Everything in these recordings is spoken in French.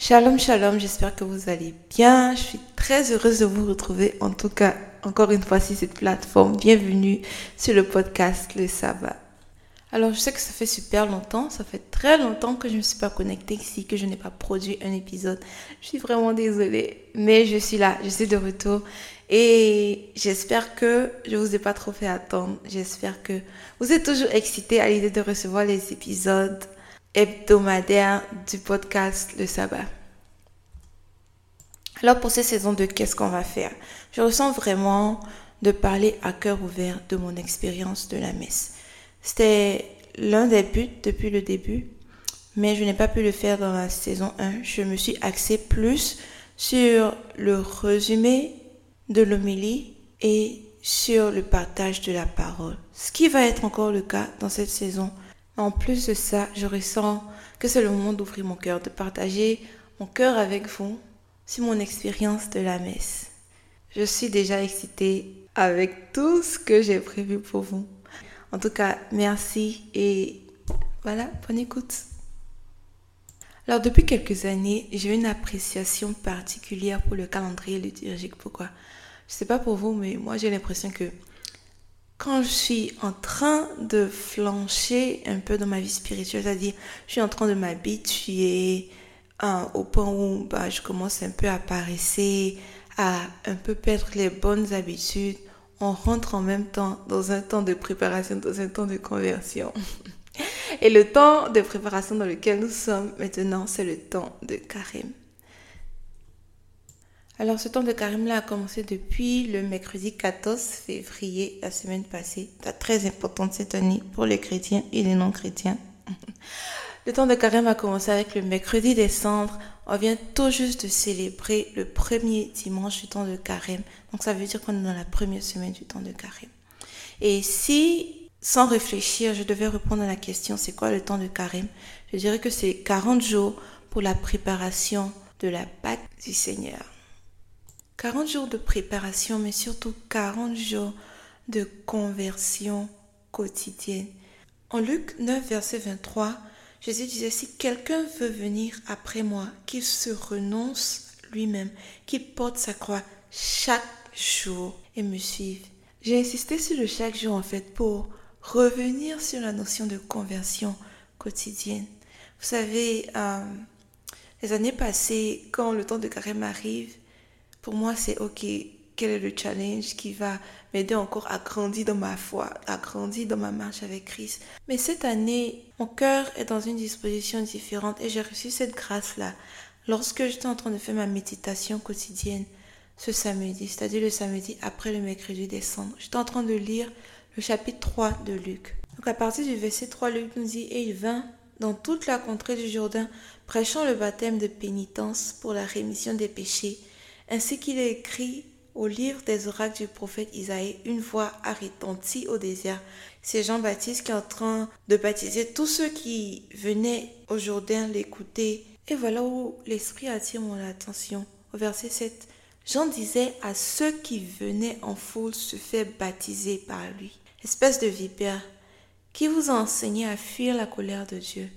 Shalom, shalom, j'espère que vous allez bien. Je suis très heureuse de vous retrouver, en tout cas, encore une fois, sur cette plateforme. Bienvenue sur le podcast Le Sabbat. Alors, je sais que ça fait super longtemps, ça fait très longtemps que je ne me suis pas connectée ici, que je n'ai pas produit un épisode. Je suis vraiment désolée, mais je suis là, je suis de retour et j'espère que je vous ai pas trop fait attendre. J'espère que vous êtes toujours excités à l'idée de recevoir les épisodes hebdomadaire du podcast Le Sabbat. Alors pour cette saison 2, qu'est-ce qu'on va faire? Je ressens vraiment de parler à cœur ouvert de mon expérience de la messe. C'était l'un des buts depuis le début, mais je n'ai pas pu le faire dans la saison 1. Je me suis axée plus sur le résumé de l'homélie et sur le partage de la parole. Ce qui va être encore le cas dans cette saison en plus de ça, je ressens que c'est le moment d'ouvrir mon cœur, de partager mon cœur avec vous sur mon expérience de la messe. Je suis déjà excitée avec tout ce que j'ai prévu pour vous. En tout cas, merci et voilà, bonne écoute. Alors, depuis quelques années, j'ai une appréciation particulière pour le calendrier liturgique. Pourquoi? Je sais pas pour vous, mais moi, j'ai l'impression que quand je suis en train de flancher un peu dans ma vie spirituelle, c'est-à-dire je suis en train de m'habituer hein, au point où bah, je commence un peu à paresser, à un peu perdre les bonnes habitudes, on rentre en même temps dans un temps de préparation, dans un temps de conversion. Et le temps de préparation dans lequel nous sommes maintenant, c'est le temps de carême. Alors, ce temps de carême-là a commencé depuis le mercredi 14 février, la semaine passée. Très important cette année pour les chrétiens et les non-chrétiens. Le temps de carême a commencé avec le mercredi décembre. On vient tout juste de célébrer le premier dimanche du temps de carême. Donc, ça veut dire qu'on est dans la première semaine du temps de carême. Et si, sans réfléchir, je devais répondre à la question, c'est quoi le temps de carême? Je dirais que c'est 40 jours pour la préparation de la Pâque du Seigneur. 40 jours de préparation, mais surtout 40 jours de conversion quotidienne. En Luc 9, verset 23, Jésus disait, si quelqu'un veut venir après moi, qu'il se renonce lui-même, qu'il porte sa croix chaque jour et me suive. J'ai insisté sur le chaque jour en fait pour revenir sur la notion de conversion quotidienne. Vous savez, euh, les années passées, quand le temps de carême arrive, pour moi, c'est OK. Quel est le challenge qui va m'aider encore à grandir dans ma foi, à grandir dans ma marche avec Christ. Mais cette année, mon cœur est dans une disposition différente et j'ai reçu cette grâce-là lorsque j'étais en train de faire ma méditation quotidienne ce samedi, c'est-à-dire le samedi après le mercredi décembre. J'étais en train de lire le chapitre 3 de Luc. Donc à partir du verset 3, Luc nous dit, et il vint dans toute la contrée du Jourdain, prêchant le baptême de pénitence pour la rémission des péchés ainsi qu'il est écrit au livre des oracles du prophète Isaïe, une voix a retenti au désert. C'est Jean-Baptiste qui est en train de baptiser tous ceux qui venaient au Jourdain l'écouter. Et voilà où l'Esprit attire mon attention. Au verset 7, Jean disait à ceux qui venaient en foule se faire baptiser par lui. Espèce de vipère, qui vous a enseigné à fuir la colère de Dieu,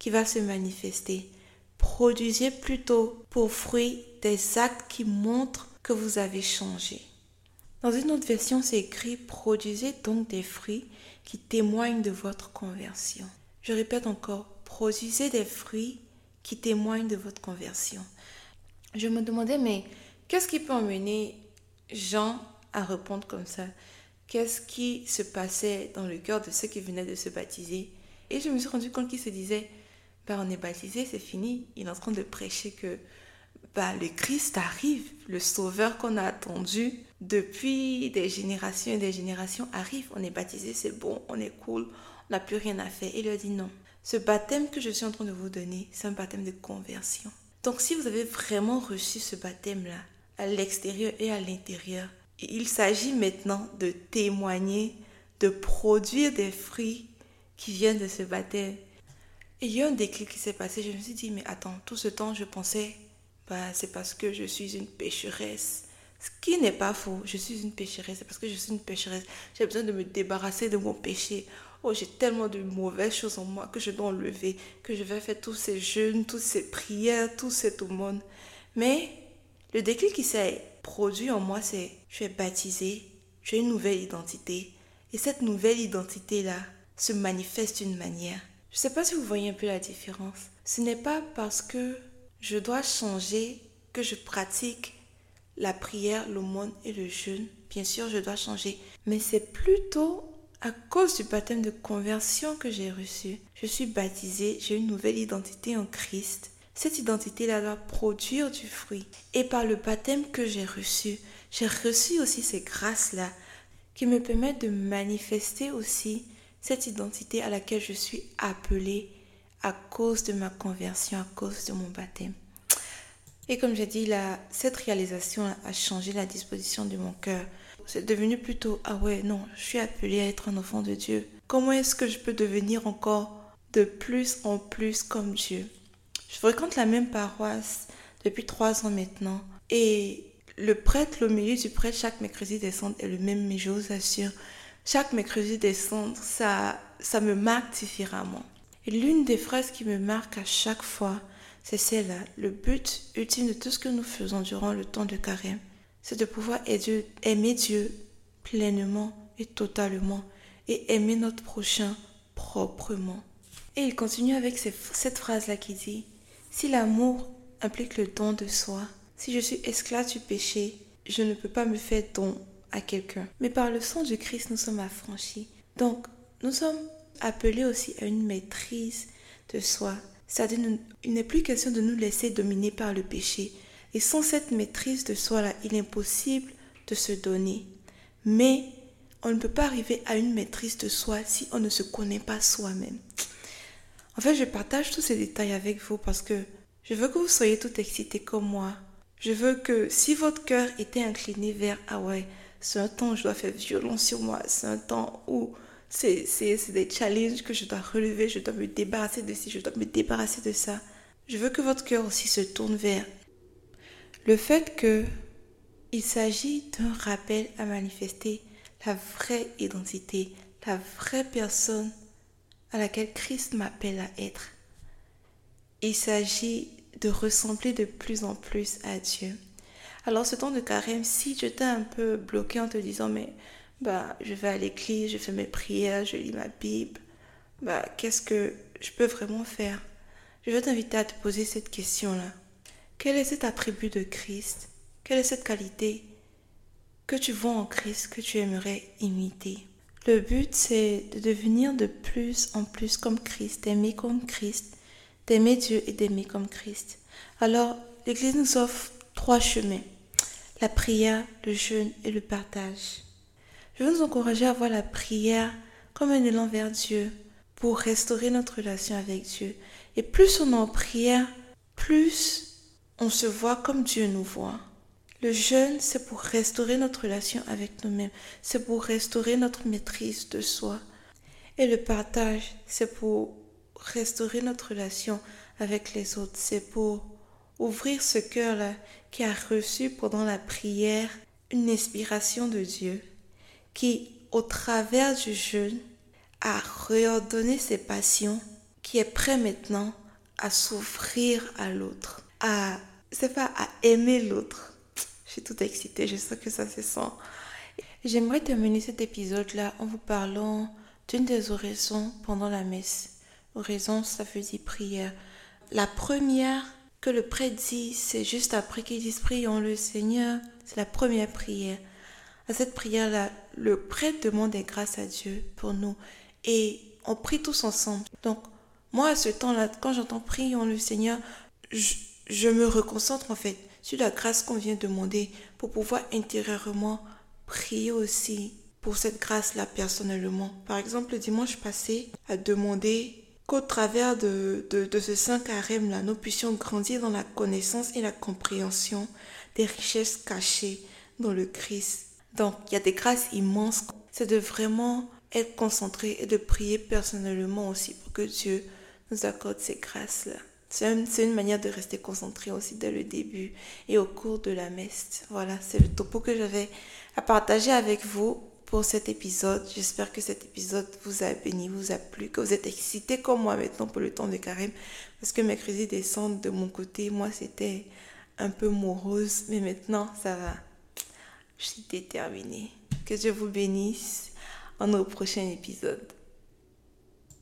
qui va se manifester. Produisez plutôt pour fruit des actes qui montrent que vous avez changé. Dans une autre version, c'est écrit Produisez donc des fruits qui témoignent de votre conversion. Je répète encore, produisez des fruits qui témoignent de votre conversion. Je me demandais, mais qu'est-ce qui peut emmener Jean à répondre comme ça? Qu'est-ce qui se passait dans le cœur de ceux qui venaient de se baptiser? Et je me suis rendu compte qu'il se disait, ben, on est baptisé, c'est fini. Il est en train de prêcher que bah, le Christ arrive, le Sauveur qu'on a attendu depuis des générations et des générations arrive. On est baptisé, c'est bon, on est cool, on n'a plus rien à faire. Il a dit non. Ce baptême que je suis en train de vous donner, c'est un baptême de conversion. Donc si vous avez vraiment reçu ce baptême-là, à l'extérieur et à l'intérieur, il s'agit maintenant de témoigner, de produire des fruits qui viennent de ce baptême. Et il y a un déclic qui s'est passé. Je me suis dit, mais attends, tout ce temps, je pensais bah, c'est parce que je suis une pécheresse. Ce qui n'est pas faux. Je suis une pécheresse. C'est parce que je suis une pécheresse. J'ai besoin de me débarrasser de mon péché. oh, j'ai tellement de mauvaises choses en moi que je dois enlever, que je vais faire tous ces jeûnes, toutes ces prières, tout cet monde. Mais le déclic qui s'est produit en moi, c'est je suis baptisée, j'ai une nouvelle identité. Et cette nouvelle identité-là se manifeste d'une manière. Je ne sais pas si vous voyez un peu la différence. Ce n'est pas parce que je dois changer que je pratique la prière, l'aumône et le jeûne. Bien sûr, je dois changer. Mais c'est plutôt à cause du baptême de conversion que j'ai reçu. Je suis baptisée, j'ai une nouvelle identité en Christ. Cette identité-là doit produire du fruit. Et par le baptême que j'ai reçu, j'ai reçu aussi ces grâces-là qui me permettent de manifester aussi cette identité à laquelle je suis appelée à cause de ma conversion, à cause de mon baptême. Et comme j'ai dit, là, cette réalisation a changé la disposition de mon cœur. C'est devenu plutôt, ah ouais, non, je suis appelée à être un enfant de Dieu. Comment est-ce que je peux devenir encore de plus en plus comme Dieu? Je fréquente la même paroisse depuis trois ans maintenant. Et le prêtre, le milieu du prêtre, chaque mercredi décembre est le même, mais je vous assure, chaque mercredi décembre, ça, ça me marque différemment. Et l'une des phrases qui me marque à chaque fois, c'est celle-là. Le but ultime de tout ce que nous faisons durant le temps de carême, c'est de pouvoir aimer Dieu pleinement et totalement et aimer notre prochain proprement. Et il continue avec cette phrase-là qui dit, si l'amour implique le don de soi, si je suis esclave du péché, je ne peux pas me faire don à quelqu'un. Mais par le sang du Christ, nous sommes affranchis. Donc, nous sommes appelés aussi à une maîtrise de soi. C'est-à-dire, il n'est plus question de nous laisser dominer par le péché. Et sans cette maîtrise de soi-là, il est impossible de se donner. Mais on ne peut pas arriver à une maîtrise de soi si on ne se connaît pas soi-même. En fait, je partage tous ces détails avec vous parce que je veux que vous soyez tout excités comme moi. Je veux que si votre cœur était incliné vers Ah ouais, c'est un temps où je dois faire violence sur moi, c'est un temps où c'est des challenges que je dois relever, je dois me débarrasser de ci, je dois me débarrasser de ça. Je veux que votre cœur aussi se tourne vers le fait que il s'agit d'un rappel à manifester la vraie identité, la vraie personne à laquelle Christ m'appelle à être. Il s'agit de ressembler de plus en plus à Dieu. Alors ce temps de carême, si je t'ai un peu bloqué en te disant mais bah je vais à l'église, je fais mes prières, je lis ma Bible, bah qu'est-ce que je peux vraiment faire? Je veux t'inviter à te poser cette question-là. Quel est cet attribut de Christ? Quelle est cette qualité que tu vois en Christ que tu aimerais imiter? Le but c'est de devenir de plus en plus comme Christ, d'aimer comme Christ, d'aimer Dieu et d'aimer comme Christ. Alors, l'Église nous offre trois chemins. La prière, le jeûne et le partage. Je veux nous encourager à voir la prière comme un élan vers Dieu pour restaurer notre relation avec Dieu. Et plus on est en prière, plus on se voit comme Dieu nous voit. Le jeûne, c'est pour restaurer notre relation avec nous-mêmes. C'est pour restaurer notre maîtrise de soi. Et le partage, c'est pour restaurer notre relation avec les autres. C'est pour ouvrir ce cœur-là qui a reçu pendant la prière une inspiration de Dieu, qui, au travers du jeûne, a réordonné ses passions, qui est prêt maintenant à s'ouvrir à l'autre, à, c'est pas, à aimer l'autre. Je suis tout excitée, je sais que ça se sent. J'aimerais terminer cet épisode-là en vous parlant d'une des oraisons pendant la messe. Oraison, ça veut dire prière. La première que le prêtre dit, c'est juste après qu'ils disent prions le Seigneur, c'est la première prière. À cette prière-là, le prêtre demande des grâces à Dieu pour nous et on prie tous ensemble. Donc, moi, à ce temps-là, quand j'entends prions le Seigneur, je, me reconcentre en fait sur la grâce qu'on vient demander pour pouvoir intérieurement prier aussi pour cette grâce-là personnellement. Par exemple, le dimanche passé, à demander qu'au travers de, de, ce saint carême-là, nous puissions grandir dans la connaissance et la compréhension des richesses cachées dans le Christ. Donc, il y a des grâces immenses. C'est de vraiment être concentré et de prier personnellement aussi pour que Dieu nous accorde ces grâces-là. C'est une, manière de rester concentré aussi dès le début et au cours de la messe. Voilà, c'est le topo que j'avais à partager avec vous pour cet épisode. J'espère que cet épisode vous a béni, vous a plu, que vous êtes excités comme moi maintenant pour le temps de carême. Parce que mercredi descendent de mon côté, moi c'était un peu morose, mais maintenant ça va. Je suis déterminée. Que Dieu vous bénisse en nos prochains épisodes.